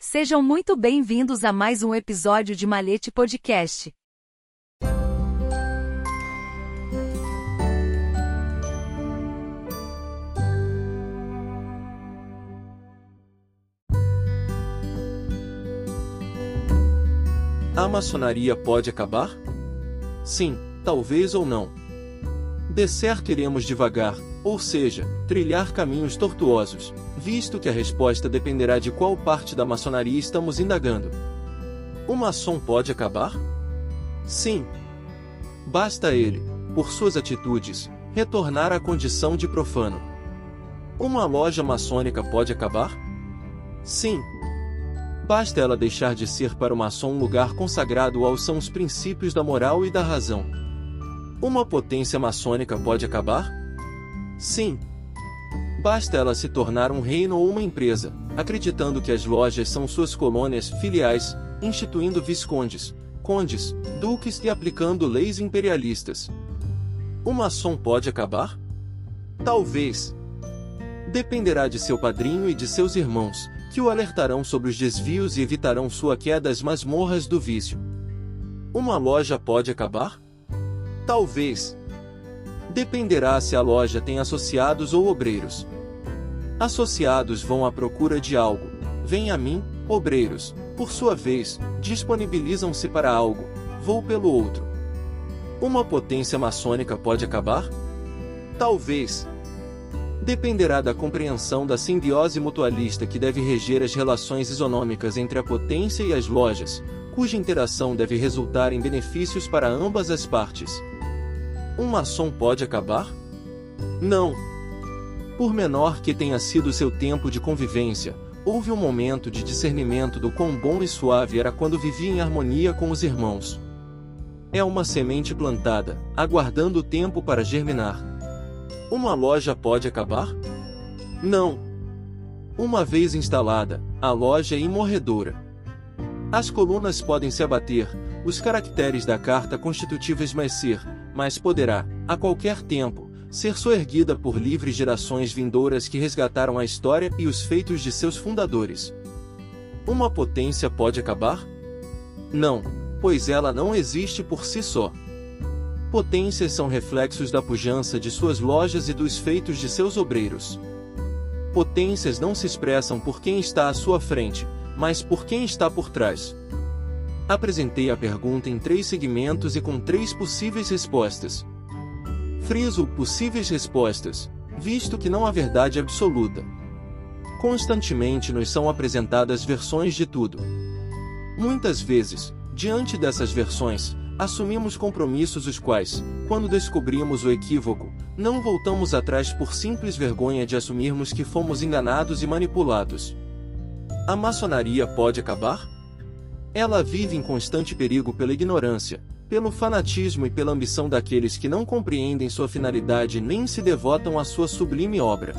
Sejam muito bem-vindos a mais um episódio de Malete Podcast. A maçonaria pode acabar? Sim, talvez ou não. De certo iremos devagar, ou seja, trilhar caminhos tortuosos, visto que a resposta dependerá de qual parte da maçonaria estamos indagando. O maçom pode acabar? Sim. Basta ele, por suas atitudes, retornar à condição de profano. Uma loja maçônica pode acabar? Sim. Basta ela deixar de ser para o maçom um lugar consagrado aos sãos princípios da moral e da razão. Uma potência maçônica pode acabar? Sim. Basta ela se tornar um reino ou uma empresa, acreditando que as lojas são suas colônias filiais, instituindo viscondes, condes, duques e aplicando leis imperialistas. O maçom pode acabar? Talvez. Dependerá de seu padrinho e de seus irmãos, que o alertarão sobre os desvios e evitarão sua queda às masmorras do vício. Uma loja pode acabar? Talvez. Dependerá se a loja tem associados ou obreiros. Associados vão à procura de algo. Vem a mim, obreiros, por sua vez, disponibilizam-se para algo. Vou pelo outro. Uma potência maçônica pode acabar? Talvez. Dependerá da compreensão da simbiose mutualista que deve reger as relações isonômicas entre a potência e as lojas, cuja interação deve resultar em benefícios para ambas as partes. Um maçom pode acabar? Não. Por menor que tenha sido seu tempo de convivência, houve um momento de discernimento do quão bom e suave era quando vivia em harmonia com os irmãos. É uma semente plantada, aguardando o tempo para germinar. Uma loja pode acabar? Não. Uma vez instalada, a loja é imorredora. As colunas podem se abater, os caracteres da carta constitutiva esmaecer, mas poderá, a qualquer tempo, ser soerguida por livres gerações vindouras que resgataram a história e os feitos de seus fundadores. Uma potência pode acabar? Não, pois ela não existe por si só. Potências são reflexos da pujança de suas lojas e dos feitos de seus obreiros. Potências não se expressam por quem está à sua frente, mas por quem está por trás. Apresentei a pergunta em três segmentos e com três possíveis respostas. Friso possíveis respostas, visto que não há verdade absoluta. Constantemente nos são apresentadas versões de tudo. Muitas vezes, diante dessas versões, assumimos compromissos os quais, quando descobrimos o equívoco, não voltamos atrás por simples vergonha de assumirmos que fomos enganados e manipulados. A maçonaria pode acabar? Ela vive em constante perigo pela ignorância, pelo fanatismo e pela ambição daqueles que não compreendem sua finalidade nem se devotam à sua sublime obra.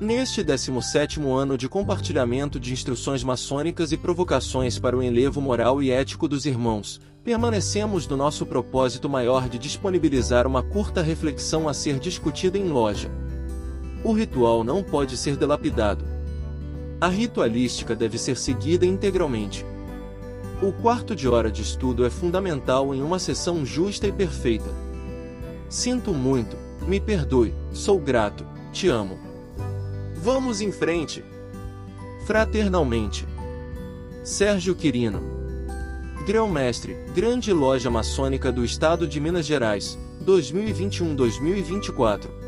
Neste 17º ano de compartilhamento de instruções maçônicas e provocações para o enlevo moral e ético dos irmãos, permanecemos no nosso propósito maior de disponibilizar uma curta reflexão a ser discutida em loja. O ritual não pode ser delapidado. A ritualística deve ser seguida integralmente. O quarto de hora de estudo é fundamental em uma sessão justa e perfeita. Sinto muito, me perdoe, sou grato, te amo. Vamos em frente. Fraternalmente. Sérgio Quirino. Grão-mestre, Grande Loja Maçônica do Estado de Minas Gerais, 2021-2024.